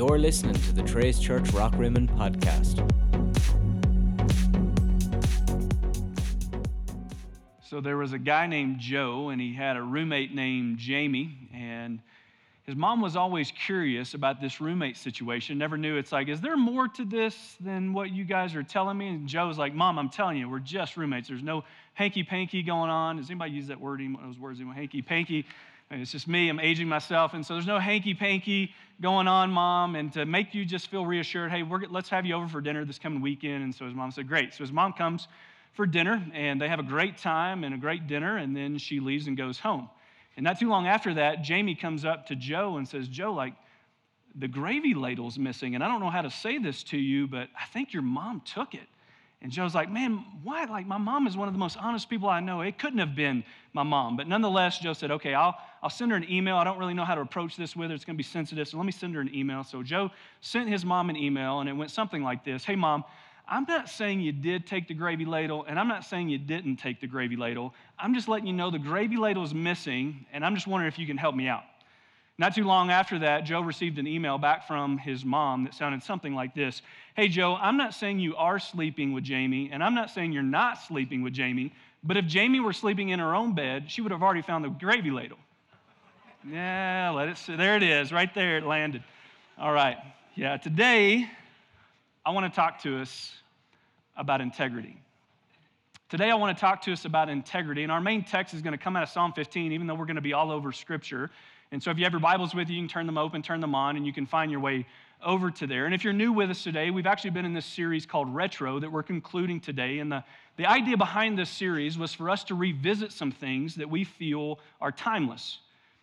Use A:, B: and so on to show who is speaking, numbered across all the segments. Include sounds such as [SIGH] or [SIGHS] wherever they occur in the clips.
A: You're listening to the Trace Church Rock Rockrimmon podcast.
B: So there was a guy named Joe, and he had a roommate named Jamie, and his mom was always curious about this roommate situation. Never knew it's like, is there more to this than what you guys are telling me? And Joe's like, Mom, I'm telling you, we're just roommates. There's no hanky panky going on. Does anybody use that word? Those words anymore? Hanky panky. It's just me. I'm aging myself, and so there's no hanky panky going on, Mom. And to make you just feel reassured, hey, let's have you over for dinner this coming weekend. And so his mom said, Great. So his mom comes for dinner, and they have a great time and a great dinner, and then she leaves and goes home. And not too long after that, Jamie comes up to Joe and says, Joe, like, the gravy ladle's missing, and I don't know how to say this to you, but I think your mom took it. And Joe's like, man, why? Like, my mom is one of the most honest people I know. It couldn't have been my mom. But nonetheless, Joe said, okay, I'll, I'll send her an email. I don't really know how to approach this with her. It's going to be sensitive, so let me send her an email. So Joe sent his mom an email, and it went something like this Hey, mom, I'm not saying you did take the gravy ladle, and I'm not saying you didn't take the gravy ladle. I'm just letting you know the gravy ladle is missing, and I'm just wondering if you can help me out. Not too long after that, Joe received an email back from his mom that sounded something like this Hey, Joe, I'm not saying you are sleeping with Jamie, and I'm not saying you're not sleeping with Jamie, but if Jamie were sleeping in her own bed, she would have already found the gravy ladle. Yeah, let it sit. There it is, right there, it landed. All right. Yeah, today I want to talk to us about integrity. Today, I want to talk to us about integrity, and our main text is going to come out of Psalm 15, even though we're going to be all over Scripture. And so, if you have your Bibles with you, you can turn them open, turn them on, and you can find your way over to there. And if you're new with us today, we've actually been in this series called Retro that we're concluding today. And the, the idea behind this series was for us to revisit some things that we feel are timeless.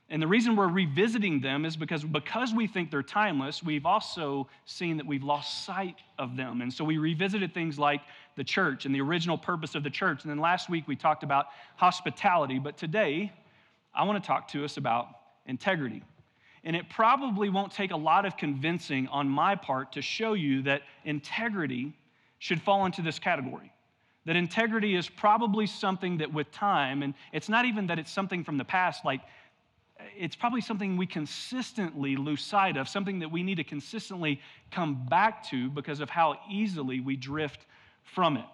B: And the reason we're revisiting them is because because we think they're timeless, we've also seen that we've lost sight of them. And so we revisited things like the church and the original purpose of the church. And then last week we talked about hospitality, but today I want to talk to us about integrity. And it probably won't take a lot of convincing on my part to show you that integrity should fall into this category. That integrity is probably something that with time, and it's not even that it's something from the past, like it's probably something we consistently lose sight of, something that we need to consistently come back to because of how easily we drift from it.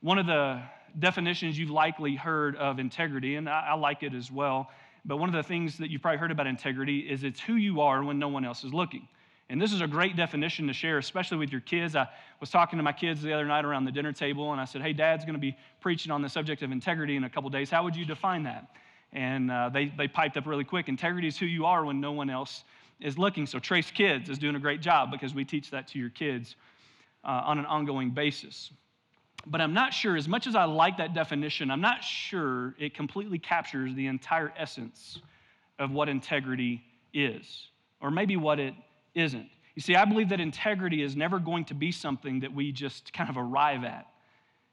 B: One of the definitions you've likely heard of integrity, and I, like it as well, but one of the things that you've probably heard about integrity is it's who you are when no one else is looking. And this is a great definition to share, especially with your kids. I was talking to my kids the other night around the dinner table, and I said, Hey, Dad's going to be preaching on the subject of integrity in a couple days. How would you define that? And uh, they, they piped up really quick. Integrity is who you are when no one else is looking. So, Trace Kids is doing a great job because we teach that to your kids uh, on an ongoing basis. But I'm not sure, as much as I like that definition, I'm not sure it completely captures the entire essence of what integrity is, or maybe what it isn't. You see, I believe that integrity is never going to be something that we just kind of arrive at.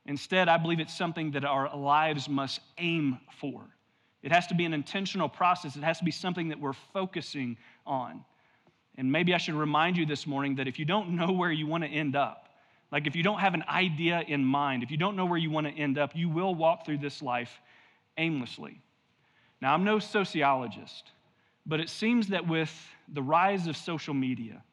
B: Instead, I believe it's something that our lives must aim for. It has to be an intentional process, it has to be something that we're focusing on. And maybe I should remind you this morning that if you don't know where you want to end up, like if you don't have an idea in mind, if you don't know where you want to end up, you will walk through this life aimlessly. Now, I'm no sociologist, but it seems that with the rise of social media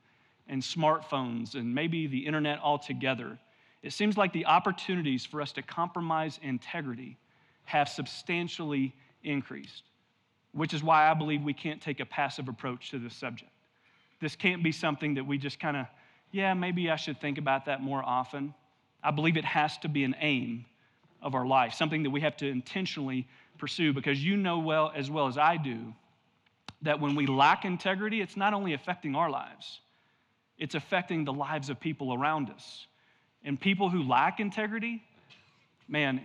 B: and smartphones and maybe the internet altogether, it seems like the opportunities for us to compromise integrity have substantially increased, which is why I believe we can't take a passive approach to this subject. This can't be something that we just kind of, yeah, maybe I should think about that more often. I believe it has to be an aim of our life, something that we have to intentionally pursue because you know well as well as I do that when we lack integrity, it's not only affecting our lives, it's affecting the lives of people around us. And people who lack integrity, man,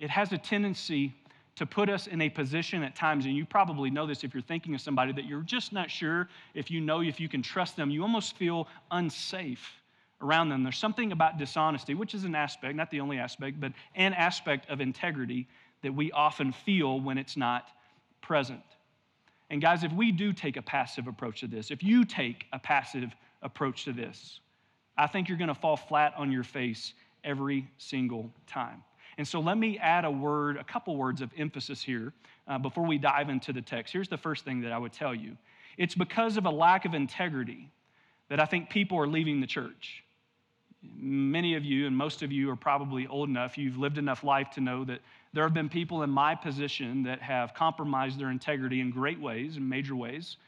B: it has a tendency to put us in a position at times, and you probably know this if you're thinking of somebody that you're just not sure if you know if you can trust them. You almost feel unsafe around them. There's something about dishonesty, which is an aspect, not the only aspect, but an aspect of integrity that we often feel when it's not present. And guys, if we do take a passive approach to this, if you take a passive approach to this, I think you're going to fall flat on your face every single time. And so let me add a word, a couple words of emphasis here uh, before we dive into the text. Here's the first thing that I would tell you it's because of a lack of integrity that I think people are leaving the church. Many of you, and most of you, are probably old enough, you've lived enough life to know that there have been people in my position that have compromised their integrity in great ways, in major ways.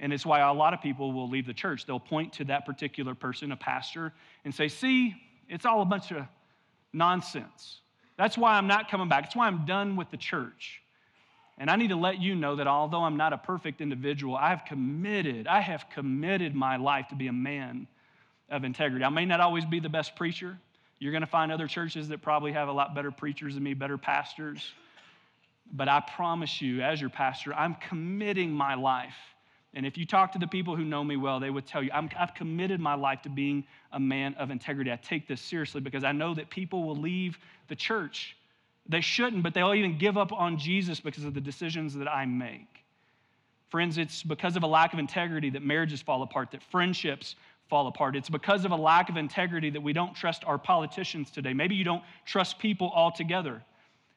B: And it's why a lot of people will leave the church. They'll point to that particular person, a pastor, and say, See, it's all a bunch of nonsense. That's why I'm not coming back. That's why I'm done with the church. And I need to let you know that although I'm not a perfect individual, I have committed, I have committed my life to be a man of integrity. I may not always be the best preacher. You're going to find other churches that probably have a lot better preachers than me, better pastors. But I promise you, as your pastor, I'm committing my life. And if you talk to the people who know me well, they would tell you, i have committed my life to being a man of integrity. I take this seriously because I know that people will leave the church. They shouldn't, but they'll even give up on Jesus because of the decisions that I make. Friends, it's because of a lack of integrity that marriages fall apart, that friendships fall apart. It's because of a lack of integrity that we don't trust our politicians today. Maybe you don't trust people altogether.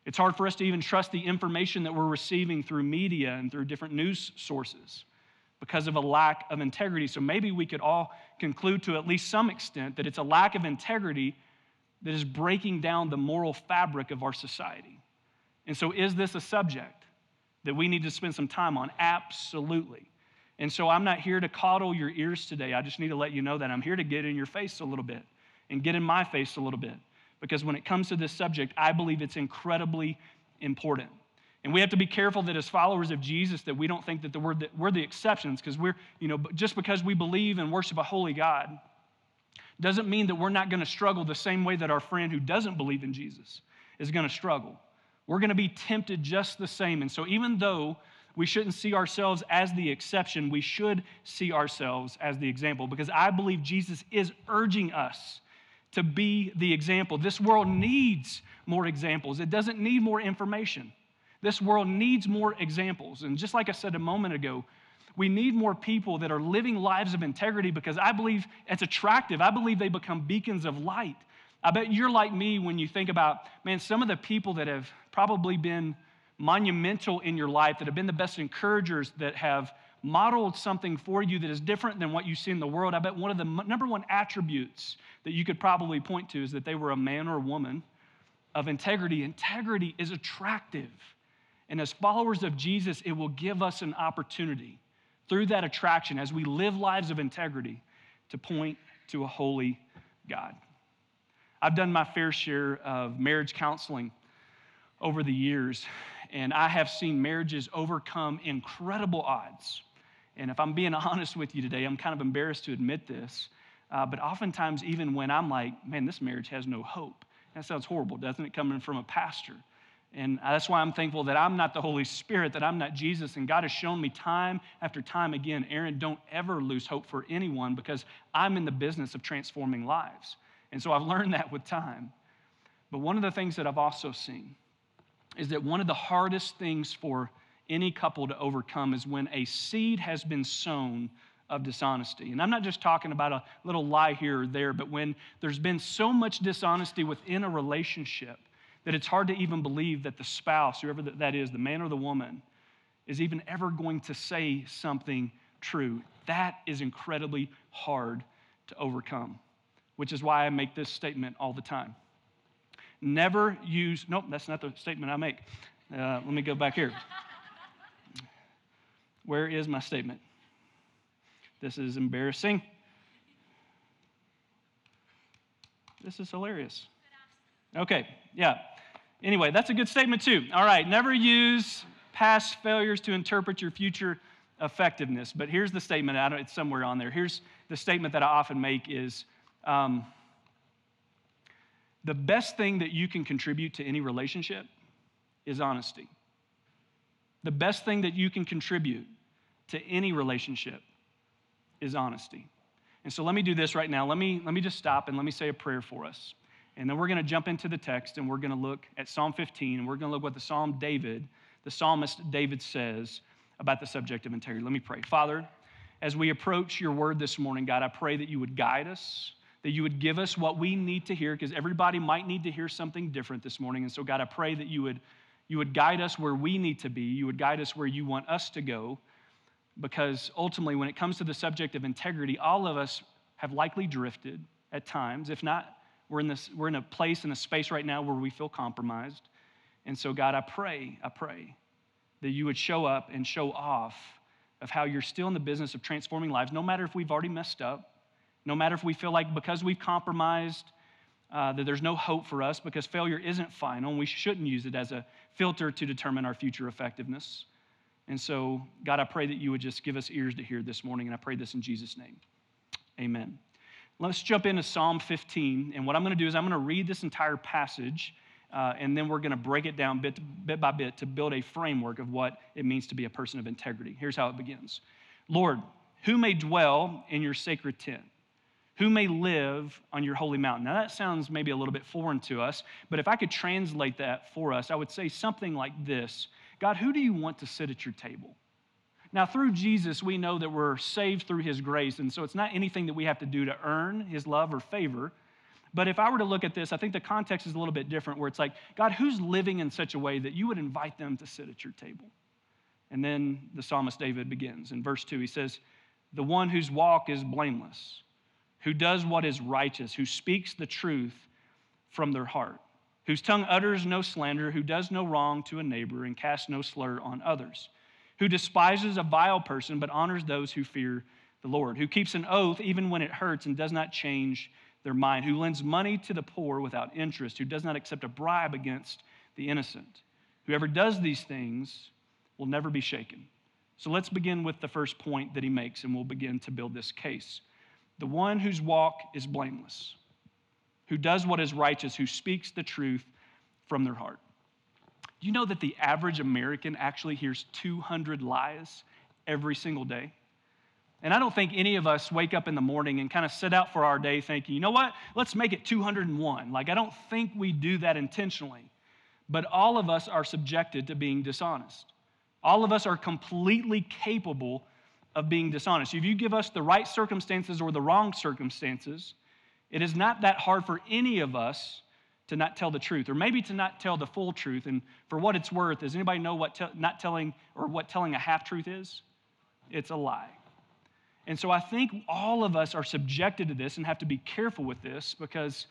B: It's hard for us to even trust the information that we're receiving through media and through different news sources because of a lack of integrity. So maybe we could all conclude to at least some extent that it's a lack of integrity that is breaking down the moral fabric of our society. And so, is this a subject that we need to spend some time on? Absolutely. And so, I'm not here to coddle your ears today. I just need to let you know that I'm here to get in your face a little bit and get in my face a little bit. Because when it comes to this subject, I believe it's incredibly important. And we have to be careful that as followers of Jesus that we don't think that the word that we're the exceptions because we're, you know, just because we believe and worship a holy God doesn't mean that we're not going to struggle the same way that our friend who doesn't believe in Jesus is going to struggle. We're going to be tempted just the same. And so even though we shouldn't see ourselves as the exception, we should see ourselves as the example because I believe Jesus is urging us to be the example. This world needs more examples. It doesn't need more information. This world needs more examples. And just like I said a moment ago, we need more people that are living lives of integrity because I believe it's attractive. I believe they become beacons of light. I bet you're like me when you think about, man, some of the people that have probably been monumental in your life, that have been the best encouragers, that have modeled something for you that is different than what you see in the world. I bet one of the number one attributes that you could probably point to is that they were a man or a woman of integrity. Integrity is attractive. And as followers of Jesus, it will give us an opportunity through that attraction as we live lives of integrity to point to a holy God. I've done my fair share of marriage counseling over the years, and I have seen marriages overcome incredible odds. And if I'm being [LAUGHS] honest with you today, I'm kind of embarrassed to admit this, uh, but oftentimes, even when I'm like, man, this marriage has no hope, that sounds horrible, doesn't it, coming from a pastor? And that's why I'm thankful that I'm not the Holy Spirit, that I'm not Jesus. And God has shown me time after time again, Aaron, don't ever lose hope for anyone because I'm in the business of transforming lives. And so I've learned that with time. But one of the things that I've also seen is that one of the hardest things for any couple to overcome is when a seed has been sown of dishonesty. And I'm not just talking about a little lie here or there, but when there's been so much dishonesty within a relationship that it's hard to even believe that the spouse, whoever that is, the man or the woman, is even ever going to say something true. That is incredibly hard to overcome, which is why I make this statement all the time. Never use, nope, that's not the statement I make. Uh, let me go back here. Where is my statement? This is embarrassing. This is hilarious. Okay, yeah. Anyway, that's a good statement too. All right, never use past failures to interpret your future effectiveness. But here's the statement, I don't, it's somewhere on there. Here's the statement that I often make is um, the best thing that you can contribute to any relationship is honesty. The best thing that you can contribute to any relationship is honesty. And so let me do this right now. Let me, let me just stop and let me say a prayer for us. And then we're going to jump into the text and we're going to look at Psalm 15 and we're going to look what the Psalm David, the psalmist David says about the subject of integrity. Let me pray. Father, as we approach your word this morning, God, I pray that you would guide us, that you would give us what we need to hear, because everybody might need to hear something different this morning. And so, God, I pray that you would, you would guide us where we need to be, you would guide us where you want us to go, because ultimately, when it comes to the subject of integrity, all of us have likely drifted at times. If not, we're in, this, we're in a place, in a space right now where we feel compromised. And so, God, I pray, I pray that you would show up and show off of how you're still in the business of transforming lives, no matter if we've already messed up, no matter if we feel like because we've compromised, uh, that there's no hope for us because failure isn't final and we shouldn't use it as a filter to determine our future effectiveness. And so, God, I pray that you would just give us ears to hear this morning, and I pray this in Jesus' name. Amen. Let's jump into Psalm 15. And what I'm going to do is I'm going to read this entire passage, uh, and then we're going to break it down bit, bit by bit to build a framework of what it means to be a person of integrity. Here's how it begins Lord, who may dwell in your sacred tent? Who may live on your holy mountain? Now, that sounds maybe a little bit foreign to us, but if I could translate that for us, I would say something like this God, who do you want to sit at your table? Now, through Jesus, we know that we're saved through his grace, and so it's not anything that we have to do to earn his love or favor. But if I were to look at this, I think the context is a little bit different, where it's like, God, who's living in such a way that you would invite them to sit at your table? And then the psalmist David begins. In verse 2, he says, The one whose walk is blameless who does what is righteous, who speaks the truth from their heart, whose tongue utters no slander, who does no wrong to a neighbor and casts no slur on others, who despises a vile person but honors those who fear the Lord, who keeps an oath even when it hurts and does not change their mind, who lends money to the poor without interest, who does not accept a bribe against the innocent. Whoever does these things will never be shaken. So let's begin with the first point that he makes, and we'll begin to build this case the one whose walk is blameless, who does what is righteous, who speaks the truth from their heart. Do you know that the average American actually hears 200 lies every single day? And I don't think any of us wake up in the morning and kind of set out for our day thinking, you know what, let's make it 201. Like, I don't think we do that intentionally. But all of us are subjected to being dishonest. All of us are completely capable of being dishonest. If you give us the right circumstances or the wrong circumstances, it is not that hard for any of us to not tell the truth, or maybe to not tell the full truth. And for what it's worth, does anybody know what te- not telling or what telling a half truth is? It's a lie. And so I think all of us are subjected to this and have to be careful with this because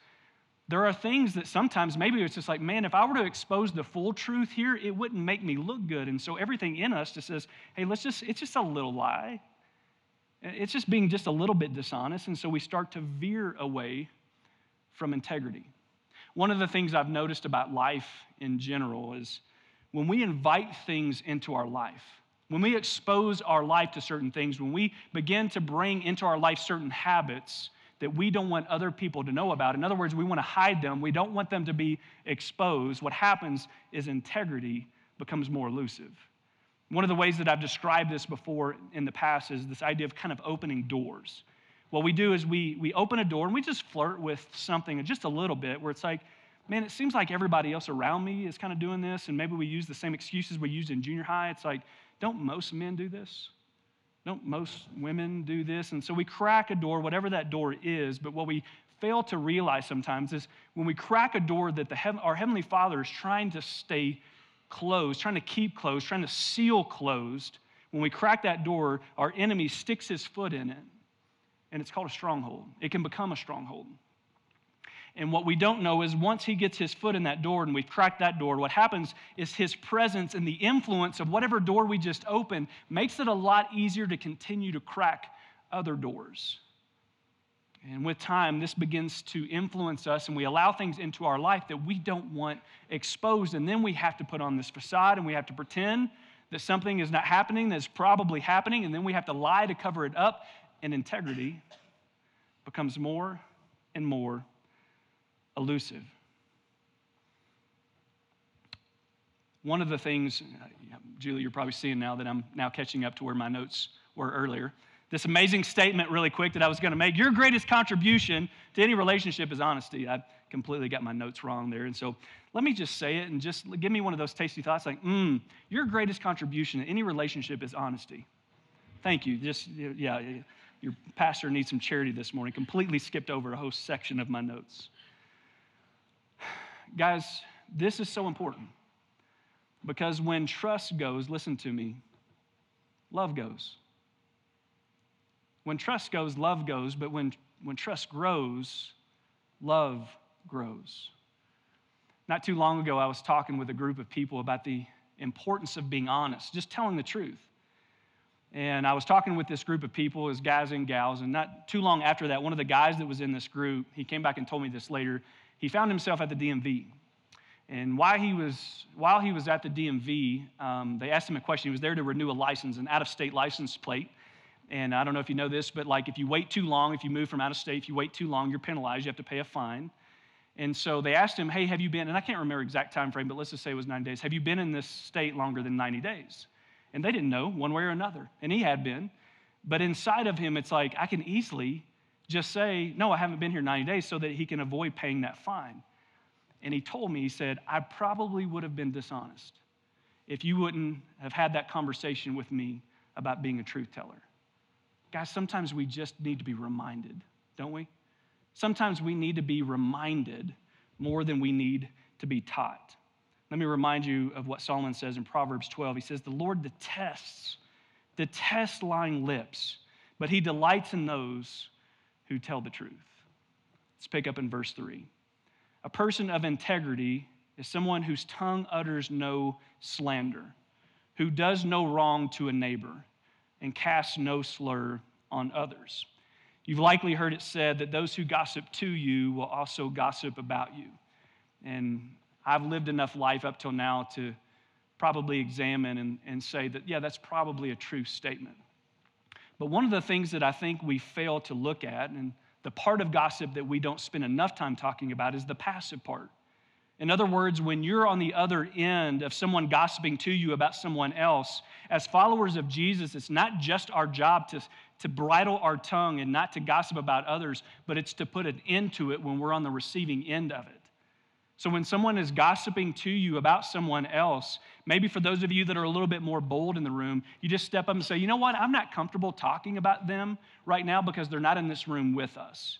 B: there are things that sometimes maybe it's just like, man, if I were to expose the full truth here, it wouldn't make me look good. And so everything in us just says, hey, let's just, it's just a little lie. It's just being just a little bit dishonest. And so we start to veer away from integrity. One of the things I've noticed about life in general is when we invite things into our life, when we expose our life to certain things, when we begin to bring into our life certain habits, that we don't want other people to know about. In other words, we want to hide them. We don't want them to be exposed. What happens is integrity becomes more elusive. One of the ways that I've described this before in the past is this idea of kind of opening doors. What we do is we, we open a door and we just flirt with something just a little bit where it's like, man, it seems like everybody else around me is kind of doing this, and maybe we use the same excuses we used in junior high. It's like, don't most men do this? Don't most women do this? And so we crack a door, whatever that door is, but what we fail to realize sometimes is when we crack a door that the our Heavenly Father is trying to stay closed, trying to keep closed, trying to seal closed, when we crack that door, our enemy sticks his foot in it, and it's called a stronghold. It can become a stronghold. And what we don't know is once he gets his foot in that door and we've cracked that door, what happens is his presence and the influence of whatever door we just opened makes it a lot easier to continue to crack other doors. And with time, this begins to influence us, and we allow things into our life that we don't want exposed. And then we have to put on this facade and we have to pretend that something is not happening that's probably happening, and then we have to lie to cover it up. And integrity becomes more and more elusive. One of the things, Julie, you're probably seeing now that I'm now catching up to where my notes were earlier. This amazing statement, really quick, that I was going to make. Your greatest contribution to any relationship is honesty. I completely got my notes wrong there. And so let me just say it and just give me one of those tasty thoughts like, mm, your greatest contribution to any relationship is honesty. Thank you. Just, yeah, your pastor needs some charity this morning. Completely skipped over a whole section of my notes. [SIGHS] Guys, this is so important because when trust goes, listen to me, love goes. when trust goes, love goes, but when, when trust grows, love grows. Not too long ago, I was talking with a group of people about the importance of being honest, just telling the truth. And I was talking with this group of people, as guys and gals, and not too long after that, one of the guys that was in this group, he came back and told me this later. He found himself at the DMV. And while he was, while he was at the DMV, um, they asked him a question. He was there to renew a license, an out of state license plate. And I don't know if you know this, but like if you wait too long, if you move from out of state, if you wait too long, you're penalized. You have to pay a fine. And so they asked him, Hey, have you been, and I can't remember exact time frame, but let's just say it was nine days. Have you been in this state longer than 90 days? And they didn't know one way or another. And he had been. But inside of him, it's like, I can easily just say, No, I haven't been here 90 days so that he can avoid paying that fine. And he told me, He said, I probably would have been dishonest if you wouldn't have had that conversation with me about being a truth teller. Guys, sometimes we just need to be reminded, don't we? Sometimes we need to be reminded more than we need to be taught. Let me remind you of what Solomon says in Proverbs 12. He says, The Lord detests, detests lying lips, but he delights in those who tell the truth. Let's pick up in verse 3. A person of integrity is someone whose tongue utters no slander, who does no wrong to a neighbor, and casts no slur on others. You've likely heard it said that those who gossip to you will also gossip about you. And I've lived enough life up till now to probably examine and, and say that, yeah, that's probably a true statement. But one of the things that I think we fail to look at, and the part of gossip that we don't spend enough time talking about, is the passive part. In other words, when you're on the other end of someone gossiping to you about someone else, as followers of Jesus, it's not just our job to, to bridle our tongue and not to gossip about others, but it's to put an end to it when we're on the receiving end of it. So when someone is gossiping to you about someone else, maybe for those of you that are a little bit more bold in the room, you just step up and say, you know what, I'm not comfortable talking about them right now because they're not in this room with us.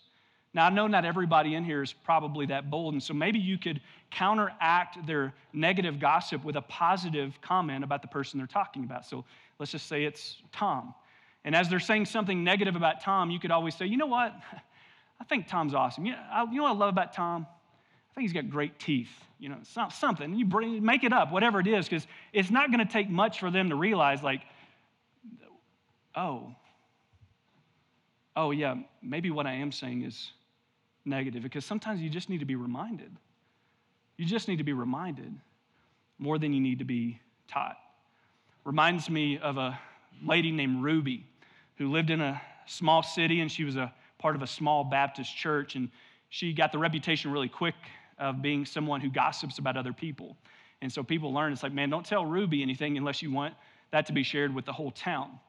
B: Now, I know not everybody in here is probably that bold, and so maybe you could counteract their negative gossip with a positive comment about the person they're talking about. So let's just say it's Tom. And as they're saying something negative about Tom, you could always say, you know what, [LAUGHS] I think Tom's awesome. You know, you know what I love about Tom? Think he's got great teeth. You know, something. You bring, make it up, whatever it is, because it's not going to take much for them to realize, like, oh, oh, yeah, maybe what I am saying is negative. Because sometimes you just need to be reminded. You just need to be reminded more than you need to be taught. Reminds me of a lady named Ruby who lived in a small city and she was a part of a small Baptist church. And she got the reputation really quick of being someone who gossips about other people. And so people learn it's like, man, don't tell Ruby anything unless you want that to be shared with the whole town.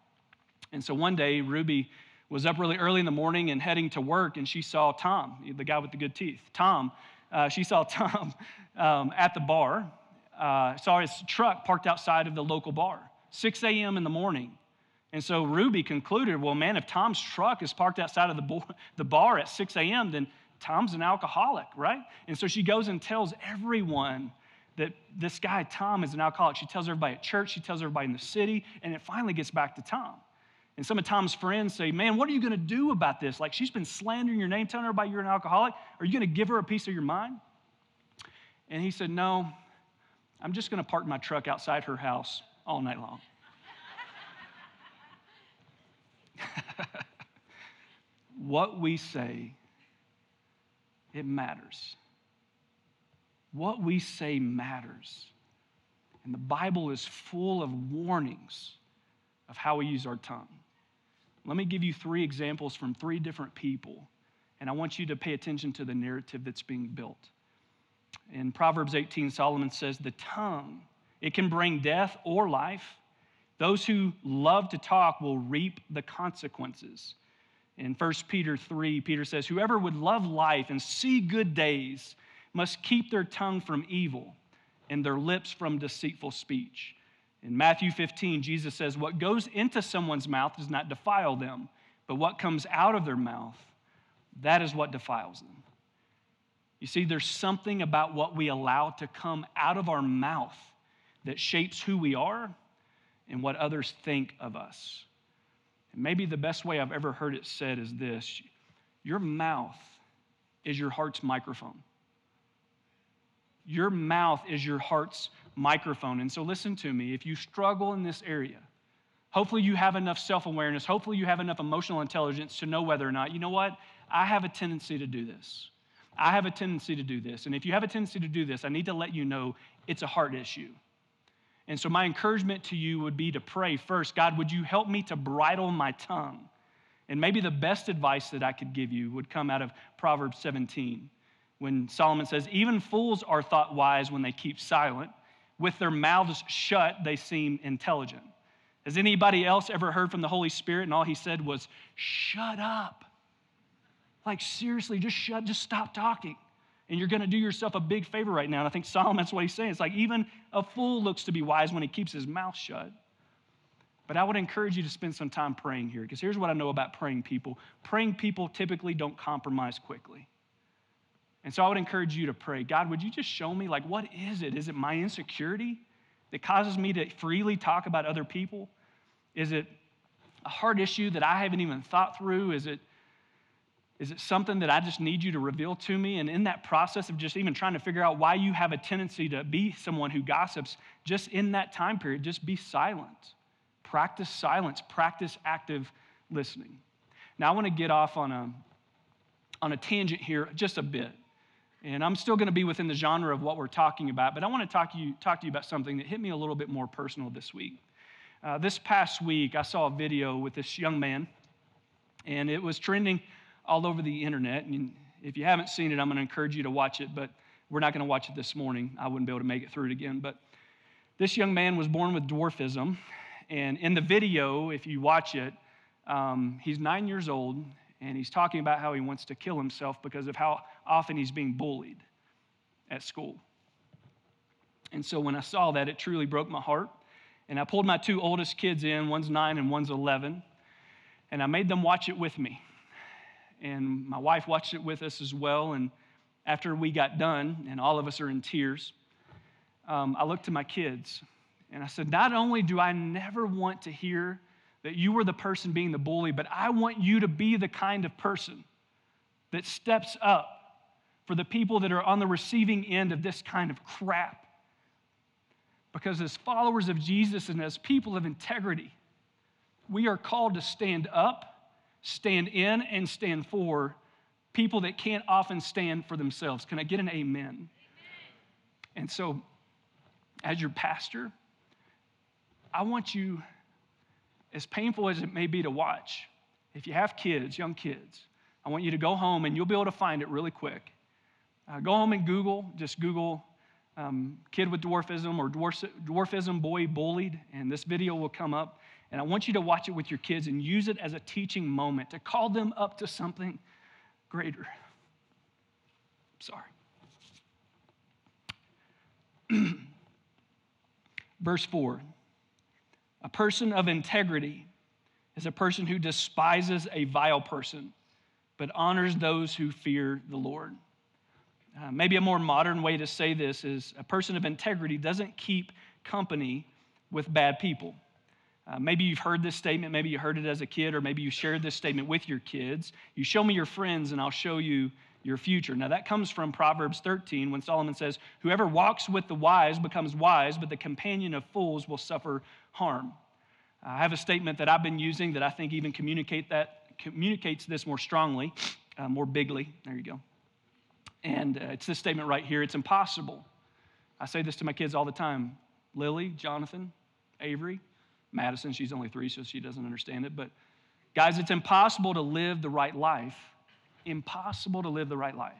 B: And so one day, Ruby was up really early in the morning and heading to work, and she saw Tom, the guy with the good teeth. Tom, uh, she saw [LAUGHS] Tom um, at the bar, uh, saw his truck parked outside of the local bar, 6 a.m. in the morning. And so Ruby concluded, well, man, if Tom's truck is parked outside of the, bo- [LAUGHS] the bar at 6 a.m., then Tom's an alcoholic, right? And so she goes and tells everyone that this guy, Tom, is an alcoholic. She tells everybody at church, she tells everybody in the city, and it finally gets back to Tom. And some of Tom's friends say, Man, what are you going to do about this? Like, she's been slandering your name, telling everybody you're an alcoholic. Are you going to give her a piece of your mind? And he said, No, I'm just going to park my truck outside her house all night long. [LAUGHS] what we say it matters. What we say matters. And the Bible is full of warnings of how we use our tongue. Let me give you three examples from three different people, and I want you to pay attention to the narrative that's being built. In Proverbs 18, Solomon says, The tongue, it can bring death or life. Those who love to talk will reap the consequences. In 1 Peter 3, Peter says, Whoever would love life and see good days must keep their tongue from evil and their lips from deceitful speech. In Matthew 15, Jesus says, What goes into someone's mouth does not defile them, but what comes out of their mouth, that is what defiles them. You see, there's something about what we allow to come out of our mouth that shapes who we are and what others think of us. And maybe the best way I've ever heard it said is this Your mouth is your heart's microphone. Your mouth is your heart's microphone. And so, listen to me. If you struggle in this area, hopefully you have enough self awareness, hopefully you have enough emotional intelligence to know whether or not, you know what, I have a tendency to do this. I have a tendency to do this. And if you have a tendency to do this, I need to let you know it's a heart issue. And so, my encouragement to you would be to pray first God, would you help me to bridle my tongue? And maybe the best advice that I could give you would come out of Proverbs 17, when Solomon says, Even fools are thought wise when they keep silent. With their mouths shut, they seem intelligent. Has anybody else ever heard from the Holy Spirit and all he said was, Shut up? Like, seriously, just shut, just stop talking. And you're going to do yourself a big favor right now. And I think Solomon, that's what he's saying. It's like even a fool looks to be wise when he keeps his mouth shut. But I would encourage you to spend some time praying here because here's what I know about praying people praying people typically don't compromise quickly. And so I would encourage you to pray God, would you just show me, like, what is it? Is it my insecurity that causes me to freely talk about other people? Is it a hard issue that I haven't even thought through? Is it is it something that I just need you to reveal to me? And in that process of just even trying to figure out why you have a tendency to be someone who gossips, just in that time period, just be silent. Practice silence, practice active listening. Now, I want to get off on a, on a tangent here just a bit. And I'm still going to be within the genre of what we're talking about, but I want to talk to you, talk to you about something that hit me a little bit more personal this week. Uh, this past week, I saw a video with this young man, and it was trending all over the internet. And if you haven't seen it, I'm going to encourage you to watch it, but we're not going to watch it this morning. I wouldn't be able to make it through it again. But this young man was born with dwarfism. And in the video, if you watch it, um, he's nine years old and he's talking about how he wants to kill himself because of how often he's being bullied at school. And so when I saw that, it truly broke my heart. And I pulled my two oldest kids in, one's nine and one's 11, and I made them watch it with me and my wife watched it with us as well. And after we got done, and all of us are in tears, um, I looked to my kids and I said, Not only do I never want to hear that you were the person being the bully, but I want you to be the kind of person that steps up for the people that are on the receiving end of this kind of crap. Because as followers of Jesus and as people of integrity, we are called to stand up stand in and stand for people that can't often stand for themselves. Can I get an amen? amen? And so, as your pastor, I want you, as painful as it may be to watch, if you have kids, young kids, I want you to go home and you'll be able to find it really quick. Uh, go home and Google, just Google um, kid with dwarfism or dwarf, dwarfism boy bullied, and this video will come up. And I want you to watch it with your kids and use it as a teaching moment to call them up to something greater. Sorry. [CLEARS THROAT] Verse 4 A person of integrity is a person who despises a vile person, but honors those who fear the Lord. Uh, maybe a more modern way to say this is a person of integrity doesn't keep company with bad people. Uh, maybe you've heard this statement, maybe you heard it as a kid, or maybe you shared this statement with your kids. You show me your friends, and I'll show you your future. Now, that comes from Proverbs 13 when Solomon says, Whoever walks with the wise becomes wise, but the companion of fools will suffer harm. I have a statement that I've been using that I think even communicate that, communicates this more strongly, uh, more bigly. There you go. And uh, it's this statement right here it's impossible. I say this to my kids all the time Lily, Jonathan, Avery, Madison, she's only three, so she doesn't understand it. But guys, it's impossible to live the right life. Impossible to live the right life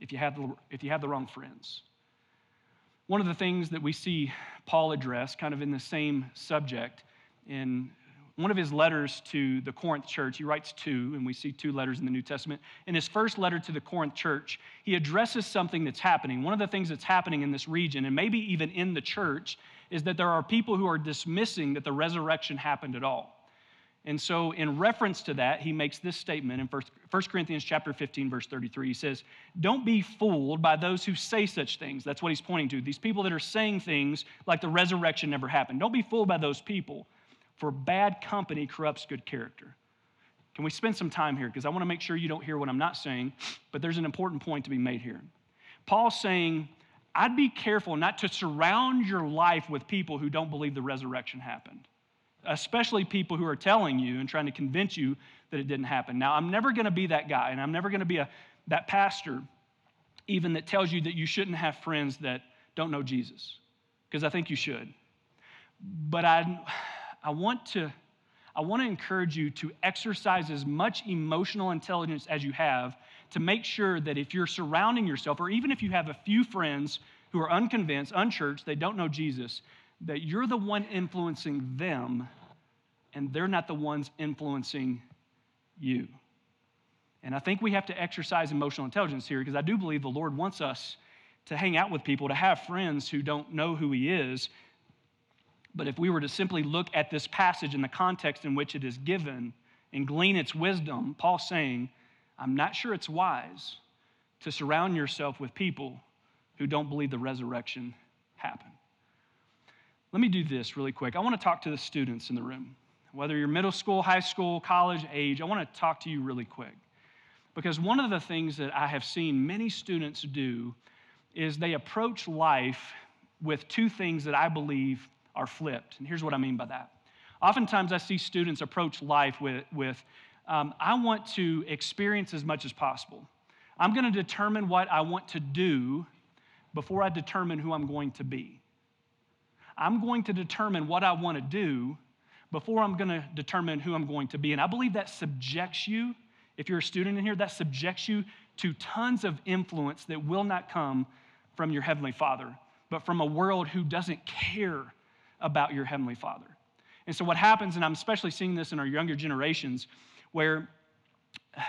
B: if you have the, if you have the wrong friends. One of the things that we see Paul address, kind of in the same subject, in one of his letters to the Corinth church, he writes two, and we see two letters in the New Testament. In his first letter to the Corinth church, he addresses something that's happening. One of the things that's happening in this region, and maybe even in the church, is that there are people who are dismissing that the resurrection happened at all. And so, in reference to that, he makes this statement in 1 Corinthians chapter 15, verse 33. He says, Don't be fooled by those who say such things. That's what he's pointing to. These people that are saying things like the resurrection never happened. Don't be fooled by those people. For bad company corrupts good character. Can we spend some time here? Because I want to make sure you don't hear what I'm not saying, but there's an important point to be made here. Paul's saying, I'd be careful not to surround your life with people who don't believe the resurrection happened, especially people who are telling you and trying to convince you that it didn't happen. Now, I'm never going to be that guy, and I'm never going to be a, that pastor even that tells you that you shouldn't have friends that don't know Jesus, because I think you should. But I, I want to. I want to encourage you to exercise as much emotional intelligence as you have to make sure that if you're surrounding yourself, or even if you have a few friends who are unconvinced, unchurched, they don't know Jesus, that you're the one influencing them and they're not the ones influencing you. And I think we have to exercise emotional intelligence here because I do believe the Lord wants us to hang out with people, to have friends who don't know who He is. But if we were to simply look at this passage in the context in which it is given and glean its wisdom, Paul's saying, I'm not sure it's wise to surround yourself with people who don't believe the resurrection happened. Let me do this really quick. I want to talk to the students in the room. Whether you're middle school, high school, college age, I want to talk to you really quick. Because one of the things that I have seen many students do is they approach life with two things that I believe are flipped. And here's what I mean by that. Oftentimes, I see students approach life with, with um, I want to experience as much as possible. I'm going to determine what I want to do before I determine who I'm going to be. I'm going to determine what I want to do before I'm going to determine who I'm going to be. And I believe that subjects you, if you're a student in here, that subjects you to tons of influence that will not come from your Heavenly Father, but from a world who doesn't care about your Heavenly Father. And so, what happens, and I'm especially seeing this in our younger generations, where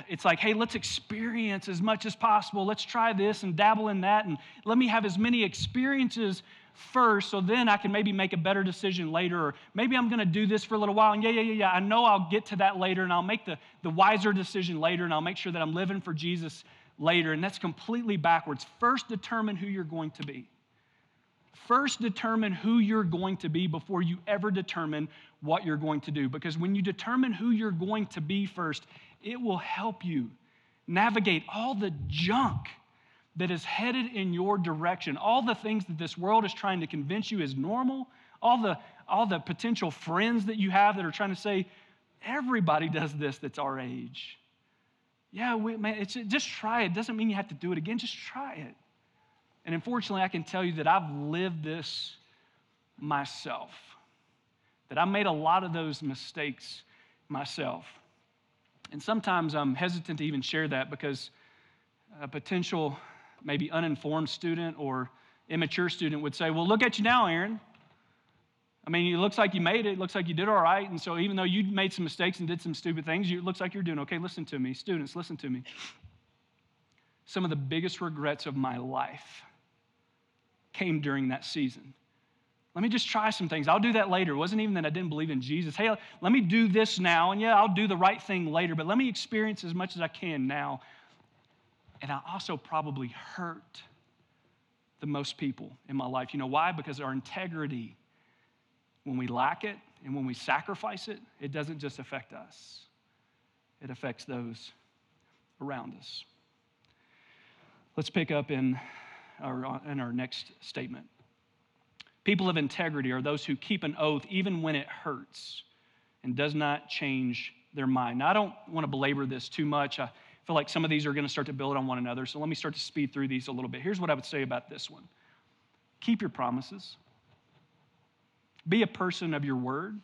B: it's like, hey, let's experience as much as possible. Let's try this and dabble in that, and let me have as many experiences first so then I can maybe make a better decision later. Or maybe I'm going to do this for a little while, and yeah, yeah, yeah, yeah, I know I'll get to that later, and I'll make the, the wiser decision later, and I'll make sure that I'm living for Jesus later. And that's completely backwards. First, determine who you're going to be. First, determine who you're going to be before you ever determine what you're going to do. Because when you determine who you're going to be first, it will help you navigate all the junk that is headed in your direction, all the things that this world is trying to convince you is normal, all the, all the potential friends that you have that are trying to say, everybody does this that's our age. Yeah, we, man, just try it. Doesn't mean you have to do it again, just try it. And unfortunately, I can tell you that I've lived this myself, that I made a lot of those mistakes myself. And sometimes I'm hesitant to even share that because a potential, maybe uninformed student or immature student would say, Well, look at you now, Aaron. I mean, it looks like you made it. It looks like you did all right. And so, even though you made some mistakes and did some stupid things, it looks like you're doing okay. Listen to me. Students, listen to me. Some of the biggest regrets of my life came during that season. Let me just try some things. I'll do that later. It wasn't even that I didn't believe in Jesus. Hey, let me do this now, and yeah, I'll do the right thing later, but let me experience as much as I can now. And I also probably hurt the most people in my life. You know why? Because our integrity, when we lack it and when we sacrifice it, it doesn't just affect us, it affects those around us. Let's pick up in our, in our next statement. People of integrity are those who keep an oath even when it hurts and does not change their mind. Now, I don't want to belabor this too much. I feel like some of these are going to start to build on one another. So let me start to speed through these a little bit. Here's what I would say about this one keep your promises, be a person of your word.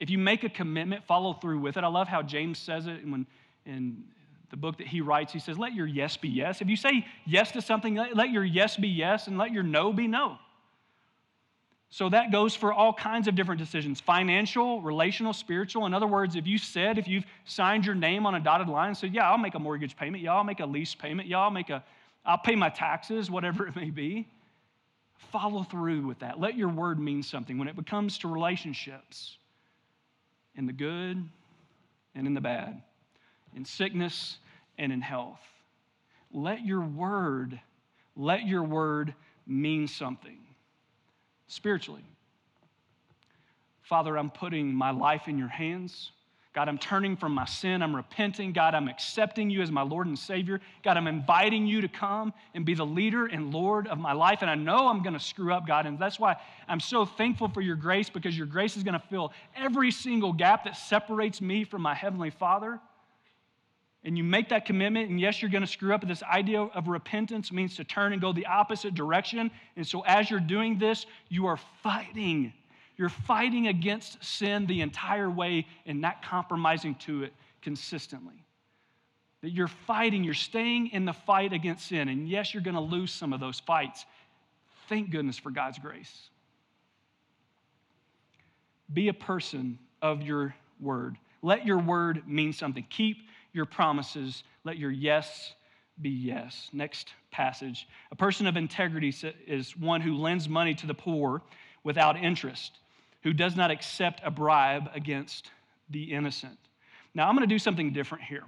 B: If you make a commitment, follow through with it. I love how James says it when in the book that he writes, he says, Let your yes be yes. If you say yes to something, let your yes be yes and let your no be no. So that goes for all kinds of different decisions financial, relational, spiritual. In other words, if you said, if you've signed your name on a dotted line and said, Yeah, I'll make a mortgage payment, yeah, I'll make a lease payment, yeah, I'll make a, I'll pay my taxes, [LAUGHS] whatever it may be, follow through with that. Let your word mean something. When it comes to relationships, in the good and in the bad, in sickness and in health. Let your word, let your word mean something spiritually. Father, I'm putting my life in your hands. God, I'm turning from my sin. I'm repenting. God, I'm accepting you as my Lord and Savior. God, I'm inviting you to come and be the leader and Lord of my life. And I know I'm going to screw up, God. And that's why I'm so thankful for your grace because your grace is going to fill every single gap that separates me from my Heavenly Father. And you make that commitment, and yes, you're going to screw up. This idea of repentance means to turn and go the opposite direction. And so, as you're doing this, you are fighting you're fighting against sin the entire way and not compromising to it consistently. That you're fighting, you're staying in the fight against sin. And yes, you're going to lose some of those fights. Thank goodness for God's grace. Be a person of your word. Let your word mean something. Keep your promises. Let your yes be yes. Next passage. A person of integrity is one who lends money to the poor without interest who does not accept a bribe against the innocent. Now, I'm going to do something different here.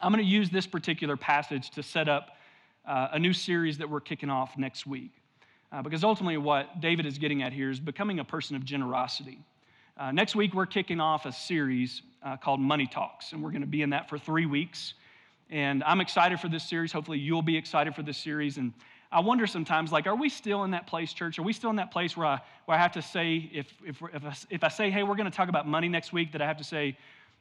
B: I'm going to use this particular passage to set up uh, a new series that we're kicking off next week. Uh, because ultimately, what David is getting at here is becoming a person of generosity. Uh, next week, we're kicking off a series uh, called Money Talks, and we're going to be in that for three weeks. And I'm excited for this series. Hopefully, you'll be excited for this series. And I wonder sometimes, like, are we still in that place, church? Are we still in that place where I, where I have to say, if, if, if, I, if I say, hey, we're going to talk about money next week, that I have to say,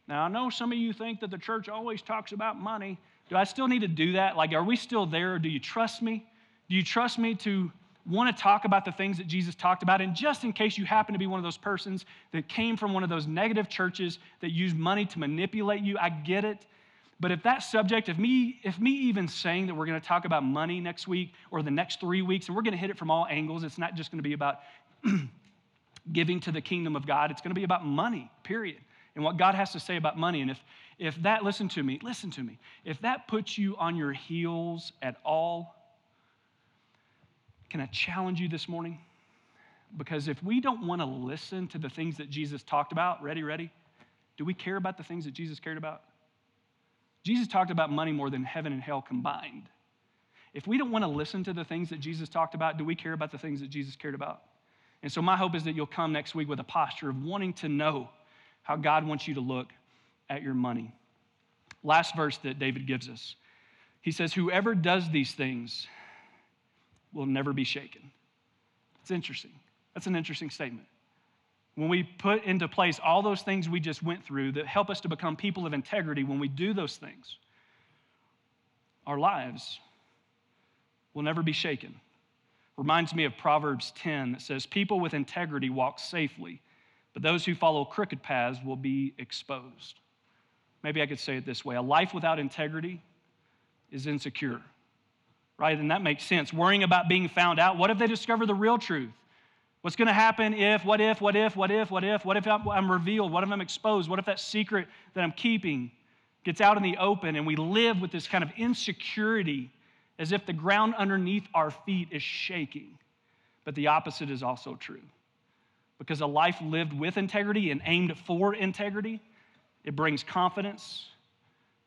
B: now I know some of you think that the church always talks about money. Do I still need to do that? Like, are we still there? Do you trust me? Do you trust me to want to talk about the things that Jesus talked about? And just in case you happen to be one of those persons that came from one of those negative churches that use money to manipulate you, I get it. But if that subject, if me, if me even saying that we're going to talk about money next week or the next three weeks, and we're going to hit it from all angles, it's not just going to be about [CLEARS THROAT] giving to the kingdom of God, it's going to be about money, period. And what God has to say about money. And if, if that, listen to me, listen to me, if that puts you on your heels at all, can I challenge you this morning? Because if we don't want to listen to the things that Jesus talked about, ready, ready? Do we care about the things that Jesus cared about? Jesus talked about money more than heaven and hell combined. If we don't want to listen to the things that Jesus talked about, do we care about the things that Jesus cared about? And so, my hope is that you'll come next week with a posture of wanting to know how God wants you to look at your money. Last verse that David gives us he says, Whoever does these things will never be shaken. It's interesting. That's an interesting statement when we put into place all those things we just went through that help us to become people of integrity, when we do those things, our lives will never be shaken. Reminds me of Proverbs 10 that says, People with integrity walk safely, but those who follow crooked paths will be exposed. Maybe I could say it this way a life without integrity is insecure, right? And that makes sense. Worrying about being found out. What if they discover the real truth? What's going to happen if, what if, what if, what if, what if, what if I'm revealed? What if I'm exposed? What if that secret that I'm keeping gets out in the open and we live with this kind of insecurity as if the ground underneath our feet is shaking? But the opposite is also true. Because a life lived with integrity and aimed for integrity, it brings confidence,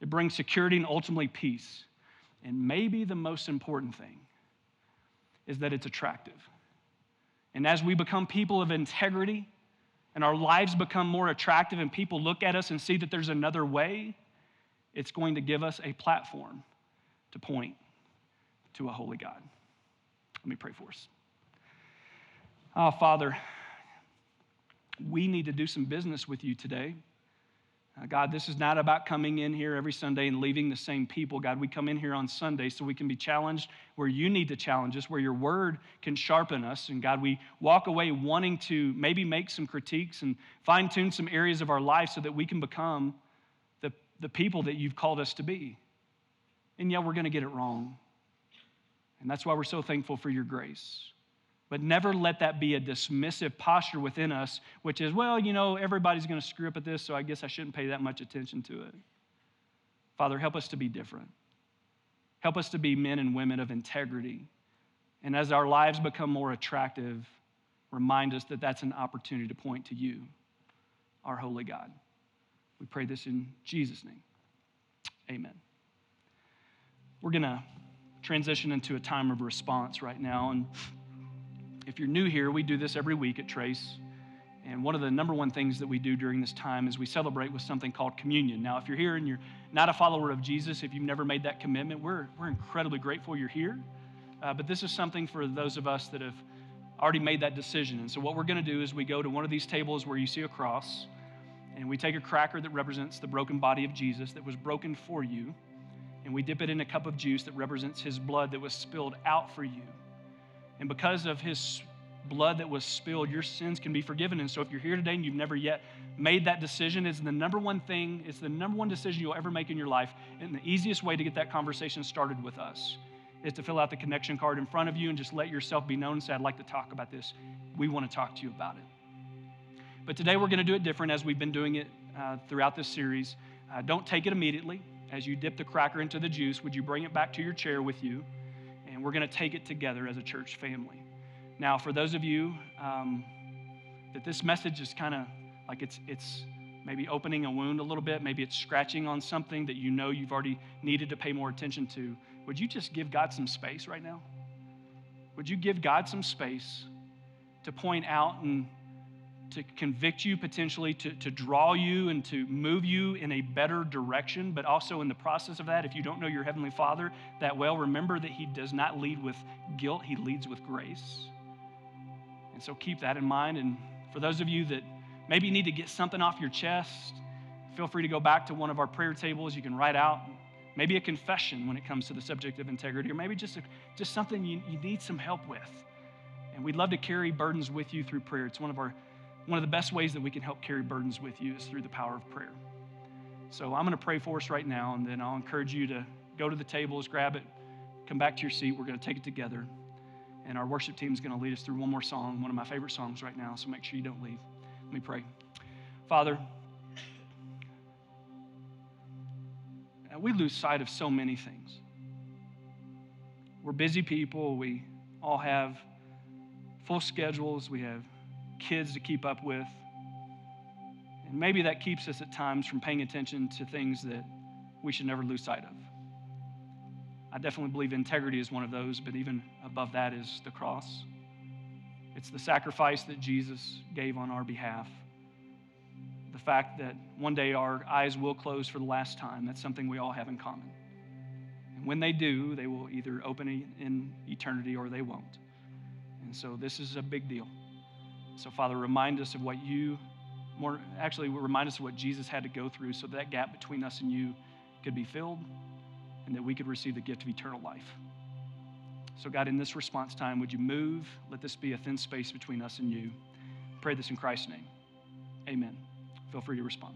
B: it brings security, and ultimately peace. And maybe the most important thing is that it's attractive. And as we become people of integrity and our lives become more attractive and people look at us and see that there's another way, it's going to give us a platform to point to a holy God. Let me pray for us. Oh, Father, we need to do some business with you today. Uh, God, this is not about coming in here every Sunday and leaving the same people. God, we come in here on Sunday so we can be challenged where you need to challenge us, where your word can sharpen us. And God, we walk away wanting to maybe make some critiques and fine tune some areas of our life so that we can become the, the people that you've called us to be. And yeah, we're going to get it wrong. And that's why we're so thankful for your grace. But never let that be a dismissive posture within us, which is, well, you know, everybody's going to screw up at this, so I guess I shouldn't pay that much attention to it. Father, help us to be different. Help us to be men and women of integrity. And as our lives become more attractive, remind us that that's an opportunity to point to you, our holy God. We pray this in Jesus' name. Amen. We're going to transition into a time of response right now. And if you're new here, we do this every week at Trace. And one of the number one things that we do during this time is we celebrate with something called communion. Now, if you're here and you're not a follower of Jesus, if you've never made that commitment, we're, we're incredibly grateful you're here. Uh, but this is something for those of us that have already made that decision. And so, what we're going to do is we go to one of these tables where you see a cross, and we take a cracker that represents the broken body of Jesus that was broken for you, and we dip it in a cup of juice that represents his blood that was spilled out for you. And because of his blood that was spilled, your sins can be forgiven. And so if you're here today and you've never yet made that decision, it's the number one thing, it's the number one decision you'll ever make in your life. And the easiest way to get that conversation started with us is to fill out the connection card in front of you and just let yourself be known and say, I'd like to talk about this. We want to talk to you about it. But today we're going to do it different as we've been doing it uh, throughout this series. Uh, don't take it immediately. As you dip the cracker into the juice, would you bring it back to your chair with you? And we're going to take it together as a church family. Now, for those of you um, that this message is kind of like it's, it's maybe opening a wound a little bit, maybe it's scratching on something that you know you've already needed to pay more attention to, would you just give God some space right now? Would you give God some space to point out and to convict you potentially, to, to draw you and to move you in a better direction, but also in the process of that, if you don't know your Heavenly Father that well, remember that He does not lead with guilt, He leads with grace. And so keep that in mind. And for those of you that maybe need to get something off your chest, feel free to go back to one of our prayer tables. You can write out maybe a confession when it comes to the subject of integrity, or maybe just, a, just something you, you need some help with. And we'd love to carry burdens with you through prayer. It's one of our one of the best ways that we can help carry burdens with you is through the power of prayer. So I'm going to pray for us right now, and then I'll encourage you to go to the tables, grab it, come back to your seat. We're going to take it together. And our worship team is going to lead us through one more song, one of my favorite songs right now. So make sure you don't leave. Let me pray. Father, we lose sight of so many things. We're busy people. We all have full schedules. We have kids to keep up with. And maybe that keeps us at times from paying attention to things that we should never lose sight of. I definitely believe integrity is one of those, but even above that is the cross. It's the sacrifice that Jesus gave on our behalf. The fact that one day our eyes will close for the last time, that's something we all have in common. And when they do, they will either open in eternity or they won't. And so this is a big deal. So, Father, remind us of what you, more actually, remind us of what Jesus had to go through so that gap between us and you could be filled and that we could receive the gift of eternal life. So, God, in this response time, would you move? Let this be a thin space between us and you. Pray this in Christ's name. Amen. Feel free to respond.